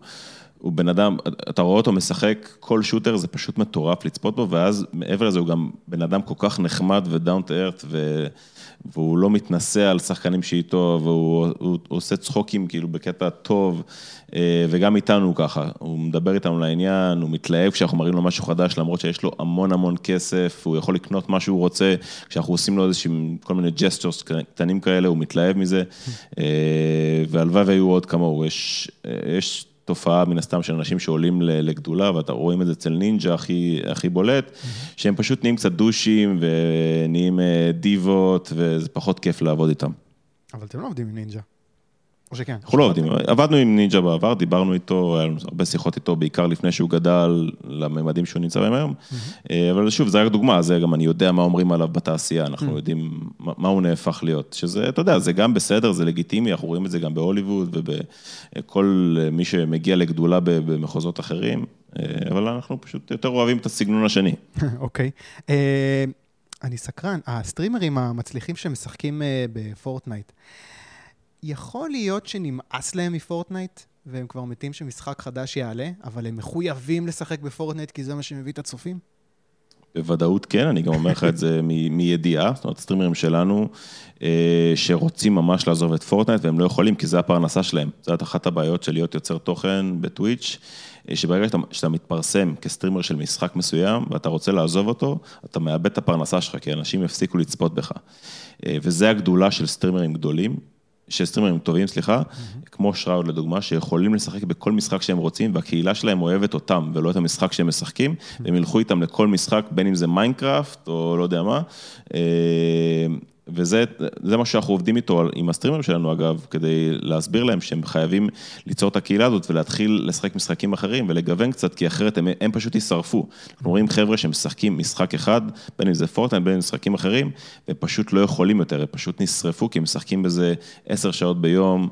הוא בן אדם, אתה רואה אותו משחק, כל שוטר זה פשוט מטורף לצפות בו, ואז מעבר לזה הוא גם בן אדם כל כך נחמד ודאון טו ארט, והוא לא מתנשא על שחקנים שאיתו, והוא הוא, הוא עושה צחוקים כאילו בקטע טוב, אה, וגם איתנו הוא ככה, הוא מדבר איתנו לעניין, הוא מתלהב כשאנחנו מראים לו משהו חדש, למרות שיש לו המון המון כסף, הוא יכול לקנות מה שהוא רוצה, כשאנחנו עושים לו איזשהם כל מיני gestures קטנים כאלה, הוא מתלהב מזה, אה, והלוואי והיו עוד כמוהו, יש, יש תופעה מן הסתם של אנשים שעולים לגדולה, ואתה רואים את זה אצל נינג'ה הכי, הכי בולט, שהם פשוט נהיים קצת דושים ונהיים אה, דיבות, וזה פחות כיף לעבוד איתם. אבל אתם לא עובדים עם נינג'ה. או שכן? אנחנו לא עובדים, עבדנו עם נינג'ה בעבר, דיברנו איתו, היה לנו הרבה שיחות איתו, בעיקר לפני שהוא גדל לממדים שהוא נמצא בהם היום. אה, אבל שוב, זה רק דוגמה, זה גם אני יודע מה אומרים עליו בתעשייה, אנחנו יודעים מה הוא נהפך להיות. שזה, אתה יודע, זה גם בסדר, זה לגיטימי, אנחנו רואים את זה גם בהוליווד ובכל מי שמגיע לגדולה במחוזות אחרים, אה, אבל אנחנו פשוט יותר אוהבים את הסגנון השני. אוקיי. אה, אני סקרן, הסטרימרים המצליחים שמשחקים אה, בפורטנייט, יכול להיות שנמאס להם מפורטנייט, והם כבר מתים שמשחק חדש יעלה, אבל הם מחויבים לשחק בפורטנייט כי זה מה שמביא את הצופים? בוודאות כן, אני גם אומר לך את זה מ- מידיעה, זאת אומרת, סטרימרים שלנו אה, שרוצים ממש לעזוב את פורטנייט והם לא יכולים, כי זה הפרנסה שלהם. זאת אחת הבעיות של להיות יוצר תוכן בטוויץ', אה, שברגע שאתה, שאתה מתפרסם כסטרימר של משחק מסוים ואתה רוצה לעזוב אותו, אתה מאבד את הפרנסה שלך, כי אנשים יפסיקו לצפות בך. אה, וזה הגדולה של סטרימרים גדולים, של סטרימרים טובים, סליחה, mm-hmm. כמו Shroud לדוגמה, שיכולים לשחק בכל משחק שהם רוצים, והקהילה שלהם אוהבת אותם, ולא את המשחק שהם משחקים, mm-hmm. והם ילכו איתם לכל משחק, בין אם זה מיינקראפט, או לא יודע מה. וזה מה שאנחנו עובדים איתו, עם הסטרימרים שלנו אגב, כדי להסביר להם שהם חייבים ליצור את הקהילה הזאת ולהתחיל לשחק משחקים אחרים ולגוון קצת, כי אחרת הם, הם פשוט יישרפו. אנחנו רואים חבר'ה שמשחקים משחק אחד, בין אם זה פורטנט, בין אם משחקים אחרים, והם פשוט לא יכולים יותר, הם פשוט נשרפו, כי הם משחקים בזה עשר שעות ביום,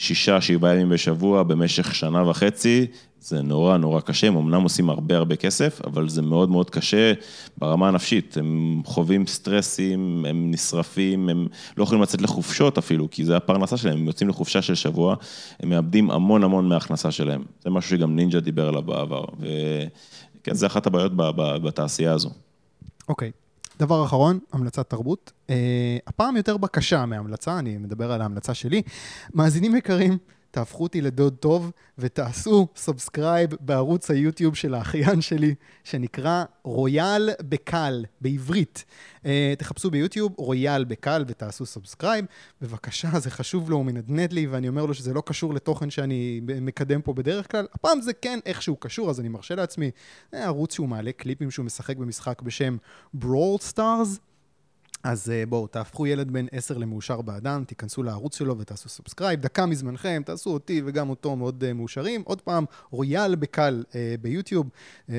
שישה, שבעה ימים בשבוע, במשך שנה וחצי, זה נורא נורא קשה, הם אמנם עושים הרבה הרבה כסף, אבל זה מאוד מאוד קשה ברמה הנפשית, הם חווים סטרסים, הם נשרפים, הם לא יכולים לצאת לחופשות אפילו, כי זה הפרנסה שלהם, הם יוצאים לחופשה של שבוע, הם מאבדים המון המון מההכנסה שלהם, זה משהו שגם נינג'ה דיבר עליו בעבר, וכן, זה אחת הבעיות בתעשייה הזו. אוקיי. Okay. דבר אחרון, המלצת תרבות. Uh, הפעם יותר בקשה מהמלצה, אני מדבר על ההמלצה שלי. מאזינים יקרים, תהפכו אותי לדוד טוב ותעשו subscribe בערוץ היוטיוב של האחיין שלי, שנקרא רויאל בקל, בעברית. Uh, תחפשו ביוטיוב רויאל בקל ותעשו subscribe. בבקשה, זה חשוב לו, הוא מנדנד לי, ואני אומר לו שזה לא קשור לתוכן שאני מקדם פה בדרך כלל. הפעם זה כן איכשהו קשור, אז אני מרשה לעצמי. זה ערוץ שהוא מעלה קליפים שהוא משחק במשחק בשם Brawl Stars. אז אה, בואו, תהפכו ילד בן עשר למאושר באדם, תיכנסו לערוץ שלו ותעשו subscribe, דקה מזמנכם, תעשו אותי וגם אותו מאוד uh, מאושרים. עוד פעם, רויאל בקל uh, ביוטיוב,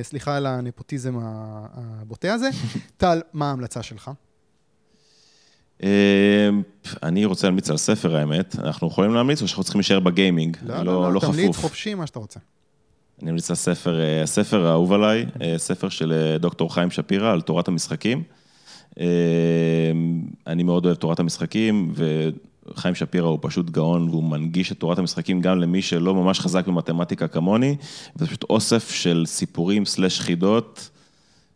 סליחה על הנפוטיזם הבוטה הזה. טל, מה ההמלצה שלך? אני רוצה להמליץ על ספר האמת, אנחנו יכולים להמליץ או שאנחנו צריכים להישאר בגיימינג? לא, לא, לא, לא תמליץ חופשי מה שאתה רוצה. אני ממליץ על ספר, הספר האהוב עליי, ספר של דוקטור חיים שפירא על תורת המשחקים. אמ, אני מאוד אוהב תורת המשחקים, וחיים שפירא הוא פשוט גאון, והוא מנגיש את תורת המשחקים גם למי שלא ממש חזק במתמטיקה כמוני, וזה פשוט אוסף של סיפורים סלש חידות,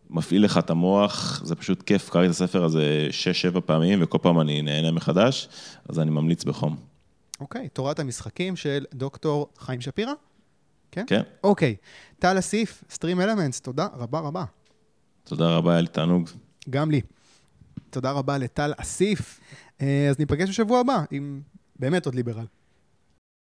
מפעיל לך את המוח, זה פשוט כיף, קראתי את הספר הזה שש-שבע פעמים, וכל פעם אני נהנה מחדש, אז אני ממליץ בחום. אוקיי, okay, תורת המשחקים של דוקטור חיים שפירא? כן? כן. אוקיי, טל אסיף, סטרים אלמנטס, תודה רבה רבה. תודה רבה, היה לי תענוג. גם לי. תודה רבה לטל אסיף. אה, אז ניפגש בשבוע הבא עם באמת עוד ליברל.